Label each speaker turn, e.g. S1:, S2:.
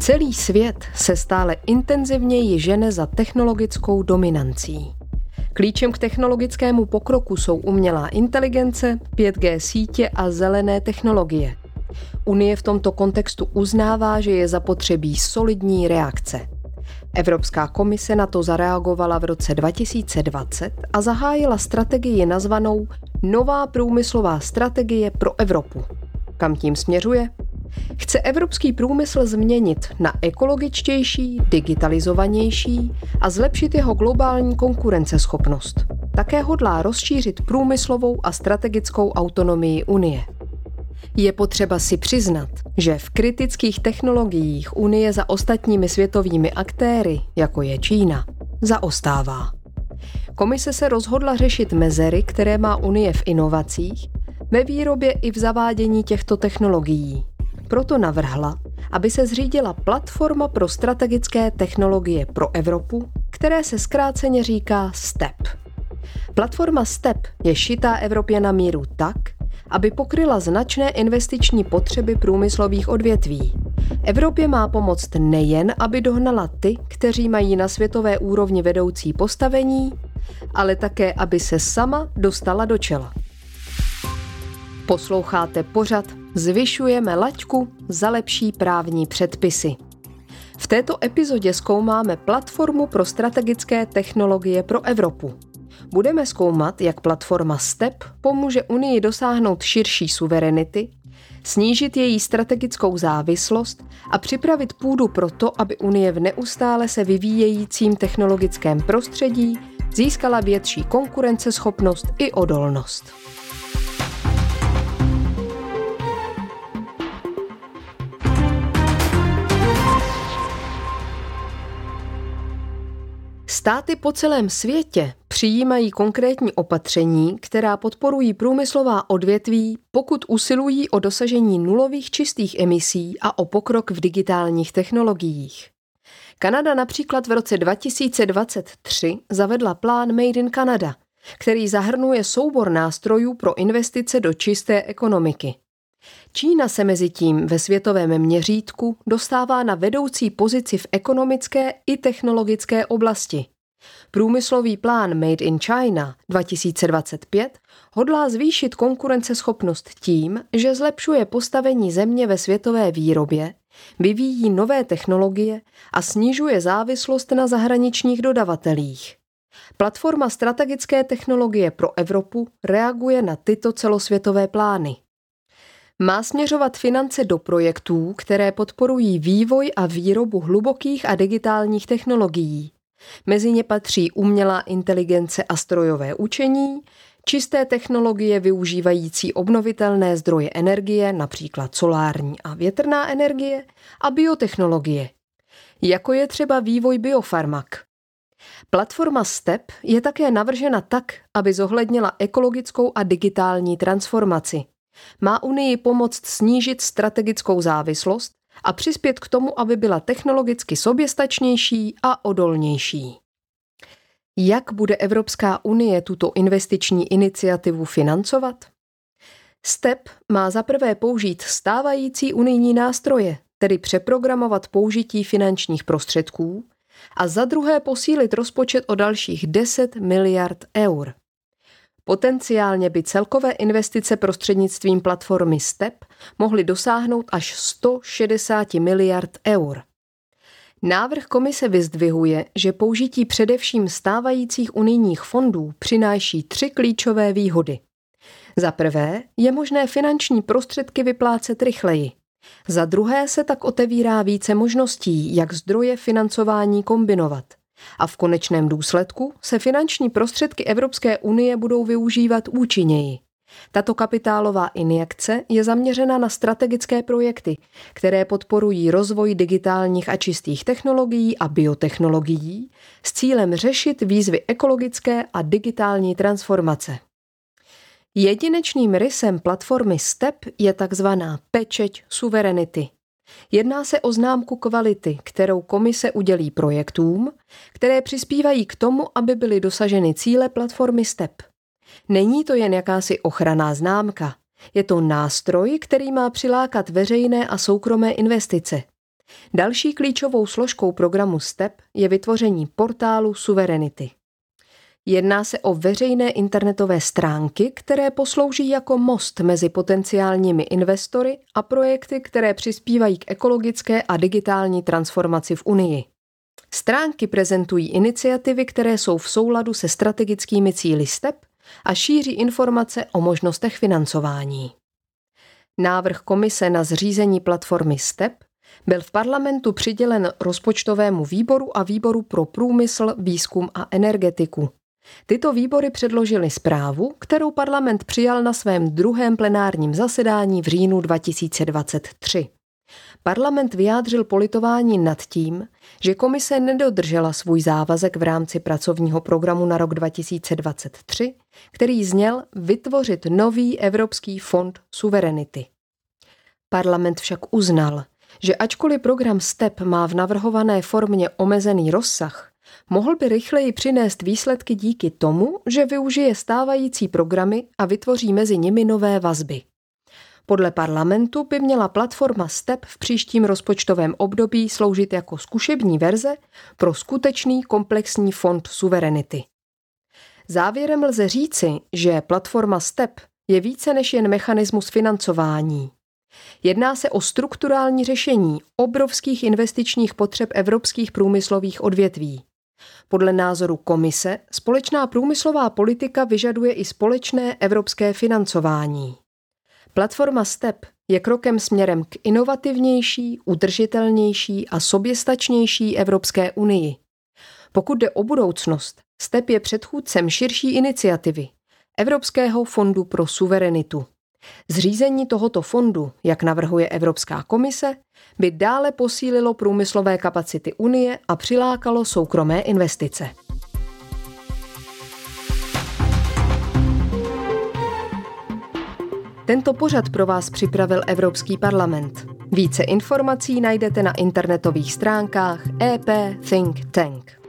S1: Celý svět se stále intenzivněji žene za technologickou dominancí. Klíčem k technologickému pokroku jsou umělá inteligence, 5G sítě a zelené technologie. Unie v tomto kontextu uznává, že je zapotřebí solidní reakce. Evropská komise na to zareagovala v roce 2020 a zahájila strategii nazvanou Nová průmyslová strategie pro Evropu. Kam tím směřuje? Chce evropský průmysl změnit na ekologičtější, digitalizovanější a zlepšit jeho globální konkurenceschopnost. Také hodlá rozšířit průmyslovou a strategickou autonomii Unie. Je potřeba si přiznat, že v kritických technologiích Unie za ostatními světovými aktéry, jako je Čína, zaostává. Komise se rozhodla řešit mezery, které má Unie v inovacích, ve výrobě i v zavádění těchto technologií. Proto navrhla, aby se zřídila platforma pro strategické technologie pro Evropu, které se zkráceně říká STEP. Platforma STEP je šitá Evropě na míru tak, aby pokryla značné investiční potřeby průmyslových odvětví. Evropě má pomoct nejen, aby dohnala ty, kteří mají na světové úrovni vedoucí postavení, ale také, aby se sama dostala do čela. Posloucháte pořad Zvyšujeme laťku za lepší právní předpisy. V této epizodě zkoumáme platformu pro strategické technologie pro Evropu. Budeme zkoumat, jak platforma STEP pomůže Unii dosáhnout širší suverenity, snížit její strategickou závislost a připravit půdu pro to, aby Unie v neustále se vyvíjejícím technologickém prostředí získala větší konkurenceschopnost i odolnost. Státy po celém světě přijímají konkrétní opatření, která podporují průmyslová odvětví, pokud usilují o dosažení nulových čistých emisí a o pokrok v digitálních technologiích. Kanada například v roce 2023 zavedla plán Made in Canada, který zahrnuje soubor nástrojů pro investice do čisté ekonomiky. Čína se mezi tím ve světovém měřítku dostává na vedoucí pozici v ekonomické i technologické oblasti. Průmyslový plán Made in China 2025 hodlá zvýšit konkurenceschopnost tím, že zlepšuje postavení země ve světové výrobě, vyvíjí nové technologie a snižuje závislost na zahraničních dodavatelích. Platforma strategické technologie pro Evropu reaguje na tyto celosvětové plány má směřovat finance do projektů, které podporují vývoj a výrobu hlubokých a digitálních technologií. Mezi ně patří umělá inteligence a strojové učení, čisté technologie využívající obnovitelné zdroje energie, například solární a větrná energie, a biotechnologie, jako je třeba vývoj biofarmak. Platforma STEP je také navržena tak, aby zohlednila ekologickou a digitální transformaci má Unii pomoct snížit strategickou závislost a přispět k tomu, aby byla technologicky soběstačnější a odolnější. Jak bude Evropská unie tuto investiční iniciativu financovat? STEP má zaprvé použít stávající unijní nástroje, tedy přeprogramovat použití finančních prostředků, a za druhé posílit rozpočet o dalších 10 miliard eur. Potenciálně by celkové investice prostřednictvím platformy STEP mohly dosáhnout až 160 miliard eur. Návrh komise vyzdvihuje, že použití především stávajících unijních fondů přináší tři klíčové výhody. Za prvé je možné finanční prostředky vyplácet rychleji. Za druhé se tak otevírá více možností, jak zdroje financování kombinovat – a v konečném důsledku se finanční prostředky Evropské unie budou využívat účinněji. Tato kapitálová injekce je zaměřena na strategické projekty, které podporují rozvoj digitálních a čistých technologií a biotechnologií s cílem řešit výzvy ekologické a digitální transformace. Jedinečným rysem platformy STEP je takzvaná pečeť suverenity – Jedná se o známku kvality, kterou komise udělí projektům, které přispívají k tomu, aby byly dosaženy cíle platformy STEP. Není to jen jakási ochranná známka. Je to nástroj, který má přilákat veřejné a soukromé investice. Další klíčovou složkou programu STEP je vytvoření portálu Suverenity. Jedná se o veřejné internetové stránky, které poslouží jako most mezi potenciálními investory a projekty, které přispívají k ekologické a digitální transformaci v Unii. Stránky prezentují iniciativy, které jsou v souladu se strategickými cíly STEP a šíří informace o možnostech financování. Návrh komise na zřízení platformy STEP byl v parlamentu přidělen rozpočtovému výboru a výboru pro průmysl, výzkum a energetiku. Tyto výbory předložily zprávu, kterou parlament přijal na svém druhém plenárním zasedání v říjnu 2023. Parlament vyjádřil politování nad tím, že komise nedodržela svůj závazek v rámci pracovního programu na rok 2023, který zněl vytvořit nový Evropský fond suverenity. Parlament však uznal, že ačkoliv program STEP má v navrhované formě omezený rozsah, mohl by rychleji přinést výsledky díky tomu, že využije stávající programy a vytvoří mezi nimi nové vazby. Podle parlamentu by měla platforma STEP v příštím rozpočtovém období sloužit jako zkušební verze pro skutečný komplexní fond suverenity. Závěrem lze říci, že platforma STEP je více než jen mechanismus financování. Jedná se o strukturální řešení obrovských investičních potřeb evropských průmyslových odvětví. Podle názoru komise společná průmyslová politika vyžaduje i společné evropské financování. Platforma STEP je krokem směrem k inovativnější, udržitelnější a soběstačnější Evropské unii. Pokud jde o budoucnost, STEP je předchůdcem širší iniciativy Evropského fondu pro suverenitu. Zřízení tohoto fondu, jak navrhuje Evropská komise, by dále posílilo průmyslové kapacity Unie a přilákalo soukromé investice. Tento pořad pro vás připravil Evropský parlament. Více informací najdete na internetových stránkách EP Think Tank.